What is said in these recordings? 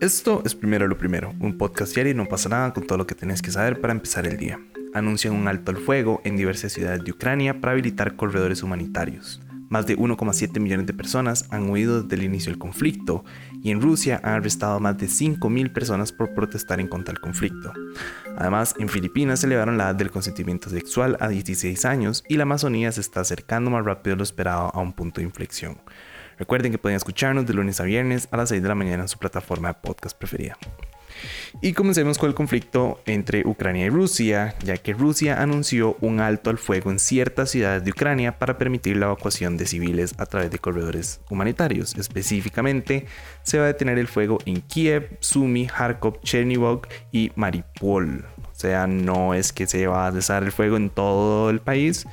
Esto es Primero lo Primero, un podcast diario y no pasa nada con todo lo que tienes que saber para empezar el día. Anuncian un alto al fuego en diversas ciudades de Ucrania para habilitar corredores humanitarios. Más de 1,7 millones de personas han huido desde el inicio del conflicto y en Rusia han arrestado a más de 5.000 personas por protestar en contra del conflicto. Además, en Filipinas se elevaron la edad del consentimiento sexual a 16 años y la Amazonía se está acercando más rápido de lo esperado a un punto de inflexión. Recuerden que pueden escucharnos de lunes a viernes a las 6 de la mañana en su plataforma de podcast preferida. Y comencemos con el conflicto entre Ucrania y Rusia, ya que Rusia anunció un alto al fuego en ciertas ciudades de Ucrania para permitir la evacuación de civiles a través de corredores humanitarios. Específicamente, se va a detener el fuego en Kiev, Sumy, Kharkov, Chernivog y Mariupol. O sea, no es que se va a cesar el fuego en todo el país,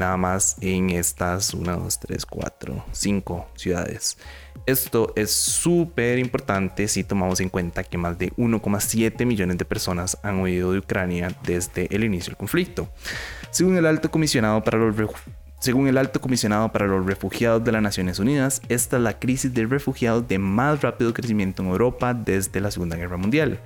nada más en estas 1, 2, 3, 4, 5 ciudades. Esto es súper importante si tomamos en cuenta que más de 1,7 millones de personas han huido de Ucrania desde el inicio del conflicto. Según el alto comisionado para los según el alto comisionado para los refugiados de las Naciones Unidas, esta es la crisis de refugiados de más rápido crecimiento en Europa desde la Segunda Guerra Mundial.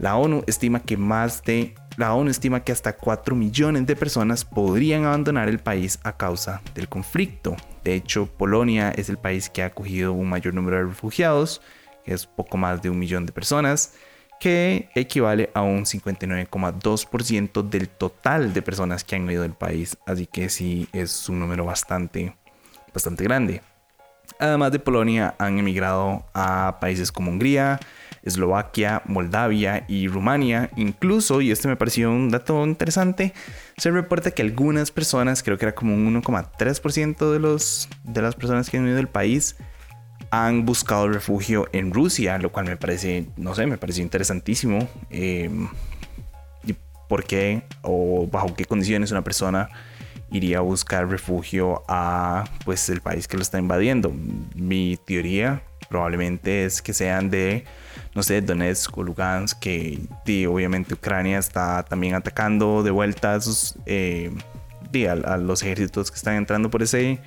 La ONU estima que más de la ONU estima que hasta 4 millones de personas podrían abandonar el país a causa del conflicto. De hecho, Polonia es el país que ha acogido un mayor número de refugiados, que es poco más de un millón de personas, que equivale a un 59,2% del total de personas que han huido del país. Así que sí es un número bastante, bastante grande. Además de Polonia, han emigrado a países como Hungría, Eslovaquia, Moldavia y Rumania. Incluso, y este me pareció un dato interesante, se reporta que algunas personas, creo que era como un 1,3% de, de las personas que han venido del país, han buscado refugio en Rusia, lo cual me parece, no sé, me pareció interesantísimo. Y ¿Por qué o bajo qué condiciones una persona iría a buscar refugio a pues el país que lo está invadiendo? Mi teoría probablemente es que sean de no sé, Donetsk o Lugansk, que obviamente Ucrania está también atacando de vuelta a, eh, a, los ejércitos que están entrando por ese,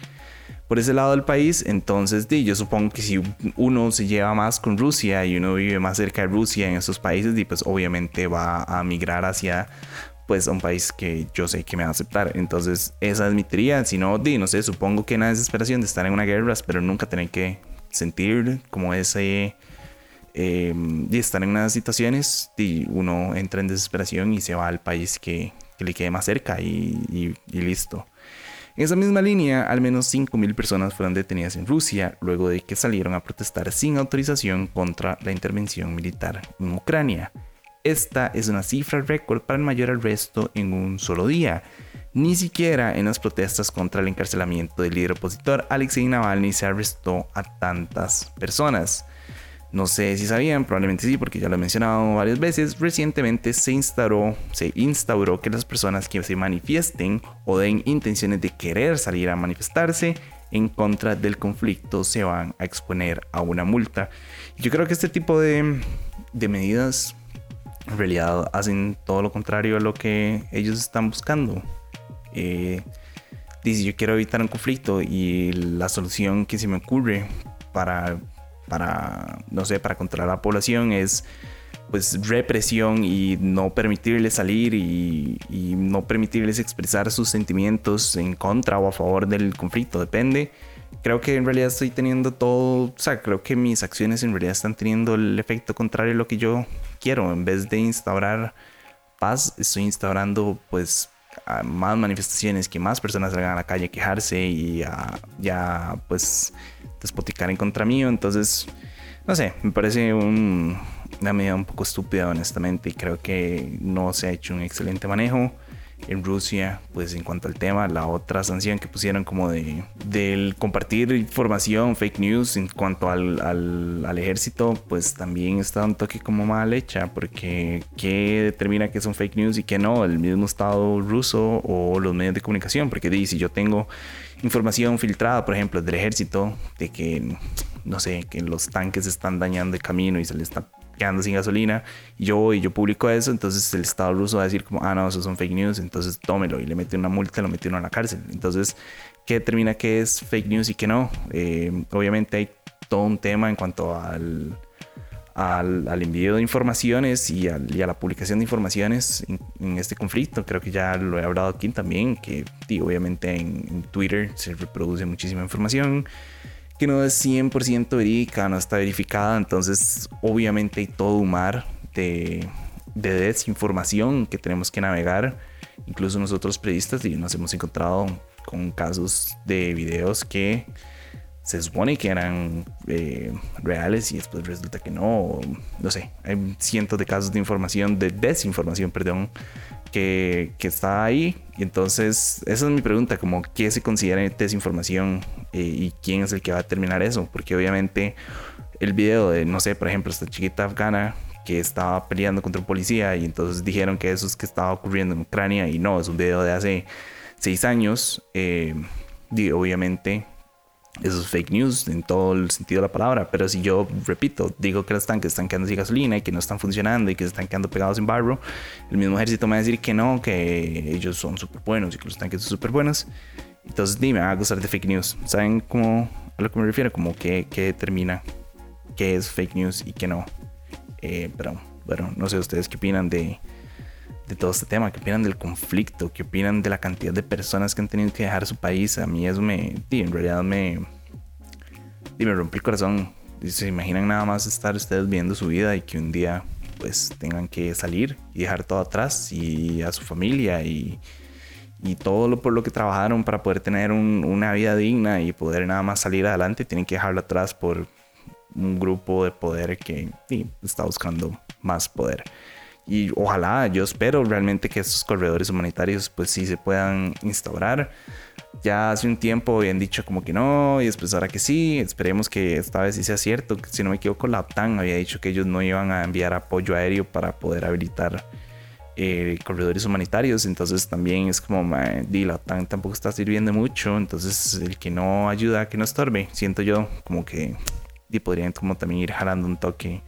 por ese lado del país. Entonces, yo supongo que si uno se lleva más con Rusia y uno vive más cerca de Rusia en esos países, pues obviamente va a migrar hacia pues un país que yo sé que me va a aceptar. Entonces, esa es mi teoría. Si no, no sé, supongo que en la desesperación de estar en una guerra, pero nunca tener que sentir como ese y estar en unas situaciones y uno entra en desesperación y se va al país que, le quede más cerca y, listo. En esa misma línea, al menos 5.000 personas fueron detenidas en Rusia luego de que salieron a protestar sin autorización contra la intervención militar en Ucrania. Esta es una cifra récord para el mayor arresto en un solo día. Ni siquiera en las protestas contra el encarcelamiento del líder opositor Alexei Navalny se arrestó a tantas personas. No sé si sabían, probablemente sí, porque ya lo he mencionado varias veces. Recientemente se instauró, se instauró que las personas que se manifiesten o den intenciones de querer salir a manifestarse en contra del conflicto se van a exponer a una multa. Yo creo que este tipo de, medidas en realidad hacen todo lo contrario a lo que ellos están buscando. Eh, dice, yo quiero evitar un conflicto y la solución que se me ocurre para para, no sé, para controlar la población es pues represión y no permitirles salir y, no permitirles expresar sus sentimientos en contra o a favor del conflicto, depende. Creo que en realidad estoy teniendo todo, o sea, creo que mis acciones en realidad están teniendo el efecto contrario a lo que yo quiero. En vez de instaurar paz, estoy instaurando pues más manifestaciones, que más personas salgan a la calle a quejarse y a ya pues despoticar en contra mío. Entonces, no sé, me parece una medida un poco estúpida honestamente y creo que no se ha hecho un excelente manejo en Rusia, pues en cuanto al tema, la otra sanción que pusieron como de compartir información, fake news en cuanto al, al, ejército, pues también está un toque como mal hecha, porque ¿qué determina que son fake news y qué no? El mismo Estado ruso o los medios de comunicación, porque si yo tengo información filtrada, por ejemplo, del ejército, de que, no sé, que los tanques están dañando el camino y se les está quedando sin gasolina y yo voy y yo publico eso, entonces el Estado ruso va a decir como, ah, no, eso son fake news, entonces tómelo y le mete una multa, lo mete uno a la cárcel. Entonces, ¿qué determina qué es fake news y qué no? Eh, obviamente hay todo un tema en cuanto al, al, envío de informaciones y, a la publicación de informaciones en, este conflicto. Creo que ya lo he hablado aquí también, que obviamente en, Twitter se reproduce muchísima información que no es 100% verídica, no está verificada, entonces obviamente hay todo un mar de, de desinformación que tenemos que navegar. Incluso nosotros periodistas nos hemos encontrado con casos de videos que se supone que eran eh, reales y después resulta que no. No sé, hay cientos de casos de información, de desinformación, perdón, que, está ahí. Y entonces, esa es mi pregunta, como qué se considera desinformación eh, y quién es el que va a terminar eso. Porque obviamente el video de, no sé, por ejemplo, esta chiquita afgana que estaba peleando contra un policía y entonces dijeron que eso es que estaba ocurriendo en Ucrania y no, es un video de hace seis años. Eh, obviamente eso es fake news en todo el sentido de la palabra. Pero si yo, repito, digo que los tanques están quedando sin gasolina y que no están funcionando y que se están quedando pegados en barro, el mismo ejército me va a decir que no, que ellos son súper buenos y que los tanques son súper buenos. Entonces, dime, va a gustar de fake news. ¿Saben cómo, a lo que me refiero? Como que, que determina qué es fake news y qué no. Eh, pero bueno, no sé ustedes qué opinan de, de todo este tema, qué opinan del conflicto, qué opinan de la cantidad de personas que han tenido que dejar su país. A mí eso me, en realidad me, me rompió el corazón. Se imaginan nada más estar ustedes viendo su vida y que un día pues tengan que salir y dejar todo atrás y a su familia y, y todo lo por lo que trabajaron para poder tener una vida digna y poder nada más salir adelante, tienen que dejarlo atrás por un grupo de poder que está buscando más poder y ojalá, yo espero realmente que estos corredores humanitarios pues sí se puedan instaurar. Ya hace un tiempo habían dicho como que no y después ahora que sí, esperemos que esta vez sí sea cierto. Si no me equivoco, la OTAN había dicho que ellos no iban a enviar apoyo aéreo para poder habilitar eh, corredores humanitarios. Entonces también es como, la OTAN tampoco está sirviendo mucho. Entonces el que no ayuda, que no estorbe. Siento yo como que y podrían como también ir jalando un toque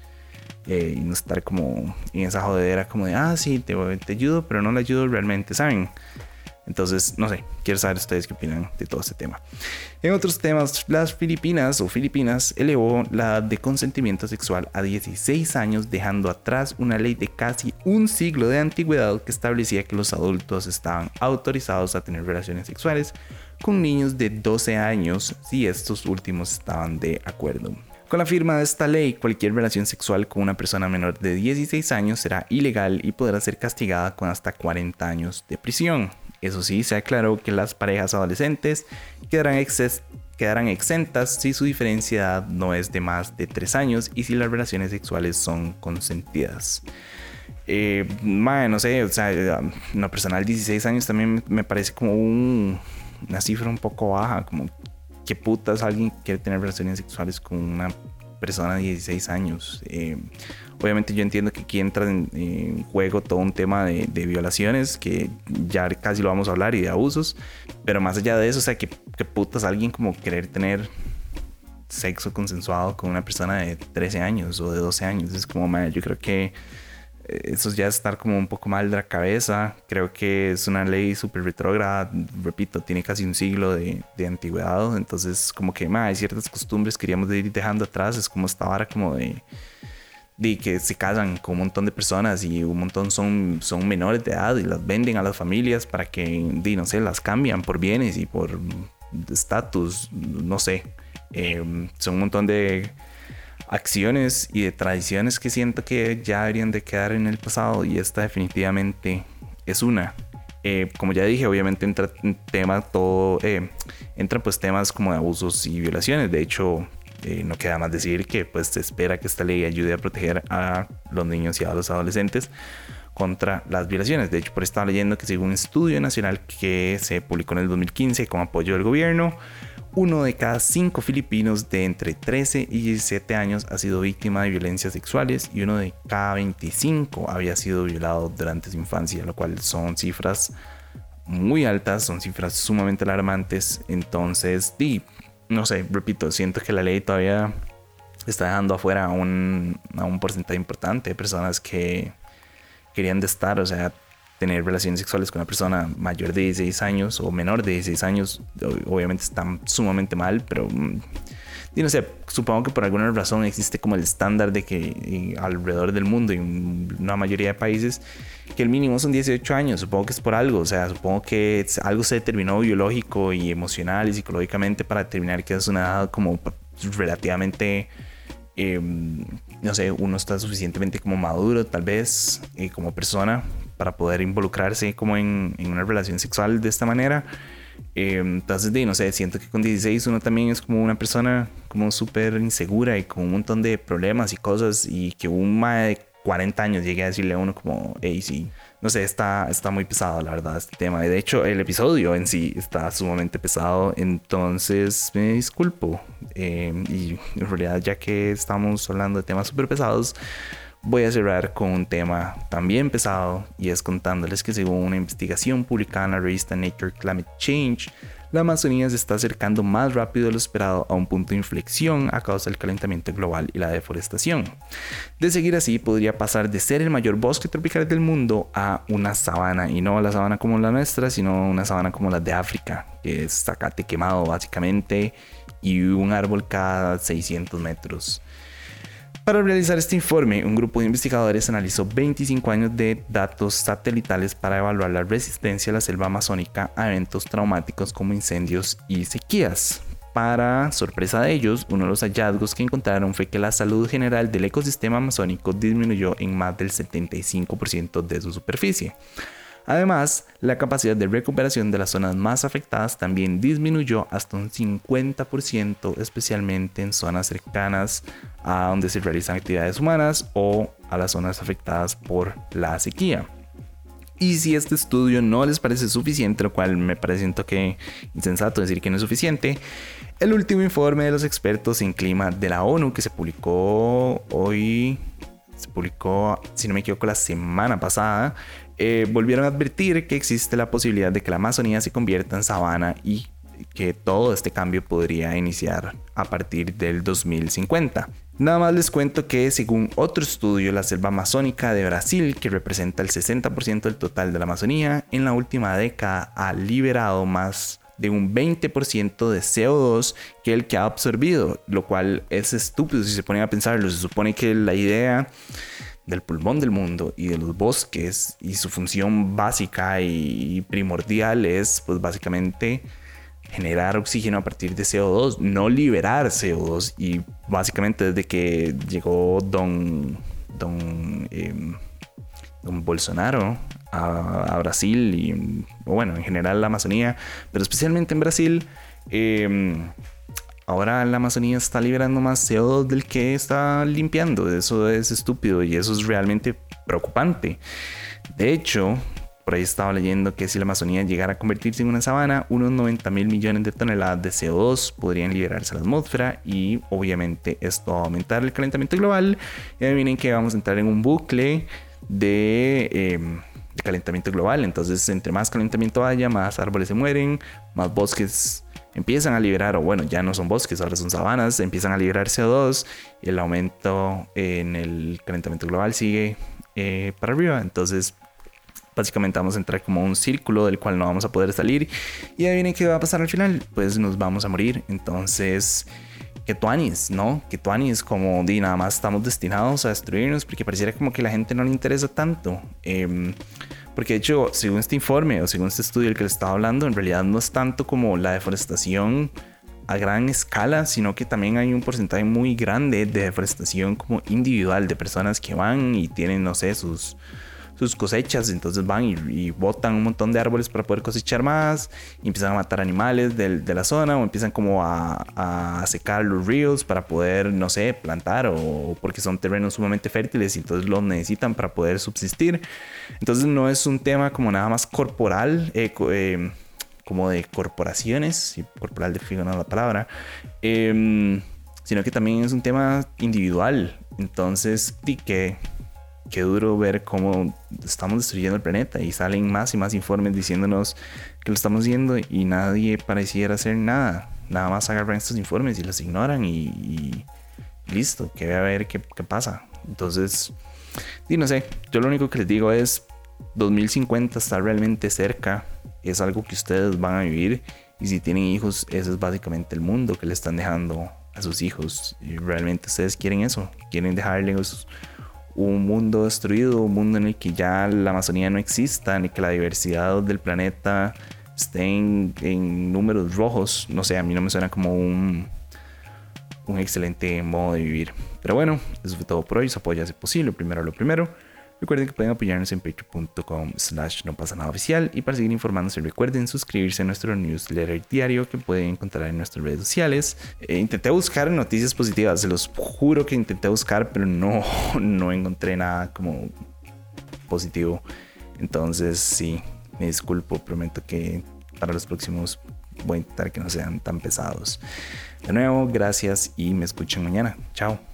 eh, y no estar como en esa jodedera como de, ah, sí, te, ayudo, pero no le ayudo realmente, ¿saben? Entonces, no sé, quiero saber ustedes qué opinan de todo este tema. En otros temas, las Filipinas o Filipinas elevó la edad de consentimiento sexual a 16 años, dejando atrás una ley de casi un siglo de antigüedad que establecía que los adultos estaban autorizados a tener relaciones sexuales con niños de 12 años si estos últimos estaban de acuerdo. Con la firma de esta ley, cualquier relación sexual con una persona menor de 16 años será ilegal y podrá ser castigada con hasta 40 años de prisión. Eso sí, se aclaró que las parejas adolescentes quedarán, exentas si su diferencia de edad no es de más de 3 años y si las relaciones sexuales son consentidas. Eh, no sé, o sea, una persona de 16 años también me parece como una cifra un poco baja, como qué putas alguien quiere tener relaciones sexuales con una persona de 16 años. Eh, obviamente yo entiendo que aquí entra en, juego todo un tema de, violaciones, que ya casi lo vamos a hablar, y de abusos, pero más allá de eso, o sea, qué putas alguien como querer tener sexo consensuado con una persona de 13 años o de 12 años. Es como, man, yo creo que eso ya es estar como un poco mal de la cabeza. Creo que es una ley súper retrógrada. Repito, tiene casi un siglo de, de antigüedad. Entonces, como que hay ciertas costumbres que queríamos ir dejando atrás. Es como esta vara como de, de que se casan con un montón de personas y un montón son, son menores de edad y las venden a las familias para que, di, no sé, las cambian por bienes y por estatus. No sé. Eh, son un montón de acciones y de tradiciones que siento que ya deberían de quedar en el pasado y esta definitivamente es una. Eh, como ya dije, obviamente entra en tema todo, eh, entran pues temas como de abusos y violaciones. De hecho, eh, no queda más decir que pues se espera que esta ley ayude a proteger a los niños y a los adolescentes contra las violaciones. De hecho, por estaba leyendo que según un estudio nacional que se publicó en el 2015 con apoyo del gobierno, uno de cada cinco filipinos de entre 13 y 17 años ha sido víctima de violencias sexuales y uno de cada 25 había sido violado durante su infancia, lo cual son cifras muy altas, son cifras sumamente alarmantes. Entonces, no sé, repito, siento que la ley todavía está dejando afuera a un, a un porcentaje importante de personas que querían estar, o sea, tener relaciones sexuales con una persona mayor de 16 años o menor de 16 años, obviamente están sumamente mal, pero mm, no sé, supongo que por alguna razón existe como el estándar de que alrededor del mundo y una mayoría de países que el mínimo son 18 años, supongo que es por algo, o sea, supongo que algo se determinó biológico y emocional y psicológicamente para determinar que es una edad como relativamente em, no sé, uno está suficientemente como maduro tal vez eh, como persona para poder involucrarse como en, en, una relación sexual de esta manera. Eh, entonces, no sé, siento que con 16 uno también es como una persona como súper insegura y con un montón de problemas y cosas y que un mae de 40 años llegue a decirle a uno como, hey, sí, no sé, está, está muy pesado la verdad este tema. De hecho el episodio en sí está sumamente pesado, entonces me disculpo. Eh, y en realidad ya que estamos hablando de temas súper pesados, voy a cerrar con un tema también pesado y es contándoles que según una investigación publicada en la revista Nature Climate Change, la Amazonía se está acercando más rápido de lo esperado a un punto de inflexión a causa del calentamiento global y la deforestación. De seguir así, podría pasar de ser el mayor bosque tropical del mundo a una sabana, y no la sabana como la nuestra, sino una sabana como la de África, que es zacate quemado básicamente y un árbol cada 600 metros. Para realizar este informe, un grupo de investigadores analizó 25 años de datos satelitales para evaluar la resistencia de la selva amazónica a eventos traumáticos como incendios y sequías. Para sorpresa de ellos, uno de los hallazgos que encontraron fue que la salud general del ecosistema amazónico disminuyó en más del 75% de su superficie. Además, la capacidad de recuperación de las zonas más afectadas también disminuyó hasta un 50%, especialmente en zonas cercanas a donde se realizan actividades humanas o a las zonas afectadas por la sequía. Y si este estudio no les parece suficiente, lo cual me parece un insensato decir que no es suficiente, el último informe de los expertos en clima de la ONU que se publicó hoy, se publicó, si no me equivoco, la semana pasada, eh, volvieron a advertir que existe la posibilidad de que la Amazonía se convierta en sabana y que todo este cambio podría iniciar a partir del 2050. Nada más les cuento que según otro estudio, la selva amazónica de Brasil, que representa el 60% del total de la Amazonía, en la última década ha liberado más de un 20% de CO2 que el que ha absorbido, lo cual es estúpido si se ponen a pensarlo. Se supone que la idea del pulmón del mundo y de los bosques y su función básica y primordial es pues básicamente generar oxígeno a partir de CO2, no liberar CO2 y básicamente desde que llegó don don, em, don Bolsonaro a, Brasil y bueno en general la Amazonía pero especialmente en Brasil eh, ahora la Amazonía está liberando más CO2 del que está limpiando. Eso es estúpido y eso es realmente preocupante. De hecho, por ahí estaba leyendo que si la Amazonía llegara a convertirse en una sabana, unos 90 mil millones de toneladas de CO2 podrían liberarse a la atmósfera y obviamente esto va a aumentar el calentamiento global. Y adivinen que vamos a entrar en un bucle de... Em, de calentamiento global, entonces entre más calentamiento haya, más árboles se mueren, más bosques empiezan a liberar, o bueno, ya no son bosques, ahora son sabanas, empiezan a liberar CO2 y el aumento en el calentamiento global sigue eh, para arriba. Entonces, básicamente vamos a entrar como un círculo del cual no vamos a poder salir. Y ahí viene qué va a pasar al final, pues nos vamos a morir. Entonces, que tuanis, ¿no? Que tuanis, como di, nada más estamos destinados a destruirnos porque pareciera como que la gente no le interesa tanto. Eh, porque de hecho, según este informe o según este estudio del que les estaba hablando, en realidad no es tanto como la deforestación a gran escala, sino que también hay un porcentaje muy grande de deforestación como individual, de personas que van y tienen, no sé, sus, sus cosechas, entonces van y, botan un montón de árboles para poder cosechar más, y empiezan a matar animales de, la zona o empiezan como a, a, secar los ríos para poder, no sé, plantar o porque son terrenos sumamente fértiles y entonces los necesitan para poder subsistir. Entonces no es un tema como nada más corporal, eh, eh, como de corporaciones, si corporal de no la palabra, em, sino que también es un tema individual. Entonces, sí que qué duro ver cómo estamos destruyendo el planeta y salen más y más informes diciéndonos que lo estamos haciendo y nadie pareciera hacer nada. Nada más agarran estos informes y los ignoran y, listo, que voy a ver qué, qué pasa. Entonces, y no sé, yo lo único que les digo es 2050 está realmente cerca, es algo que ustedes van a vivir y si tienen hijos, ese es básicamente el mundo que le están dejando a sus hijos. Y realmente ustedes quieren eso, quieren dejarles un mundo destruido, un mundo en el que ya la Amazonía no exista, ni que la diversidad del planeta esté en, números rojos. No sé, a mí no me suena como un, un excelente modo de vivir. Pero bueno, eso fue todo por hoy. Se apoya si posible, primero lo primero. Recuerden que pueden apoyarnos en patreon.com slash no pasa nada oficial y para seguir informándose recuerden suscribirse a nuestro newsletter diario que pueden encontrar en nuestras redes sociales. Eh, intenté buscar noticias positivas, se los juro que intenté buscar, pero no, no encontré nada como positivo. Entonces sí, me disculpo, prometo que para los próximos voy a intentar que no sean tan pesados. De nuevo, gracias y me escuchen mañana. Chao.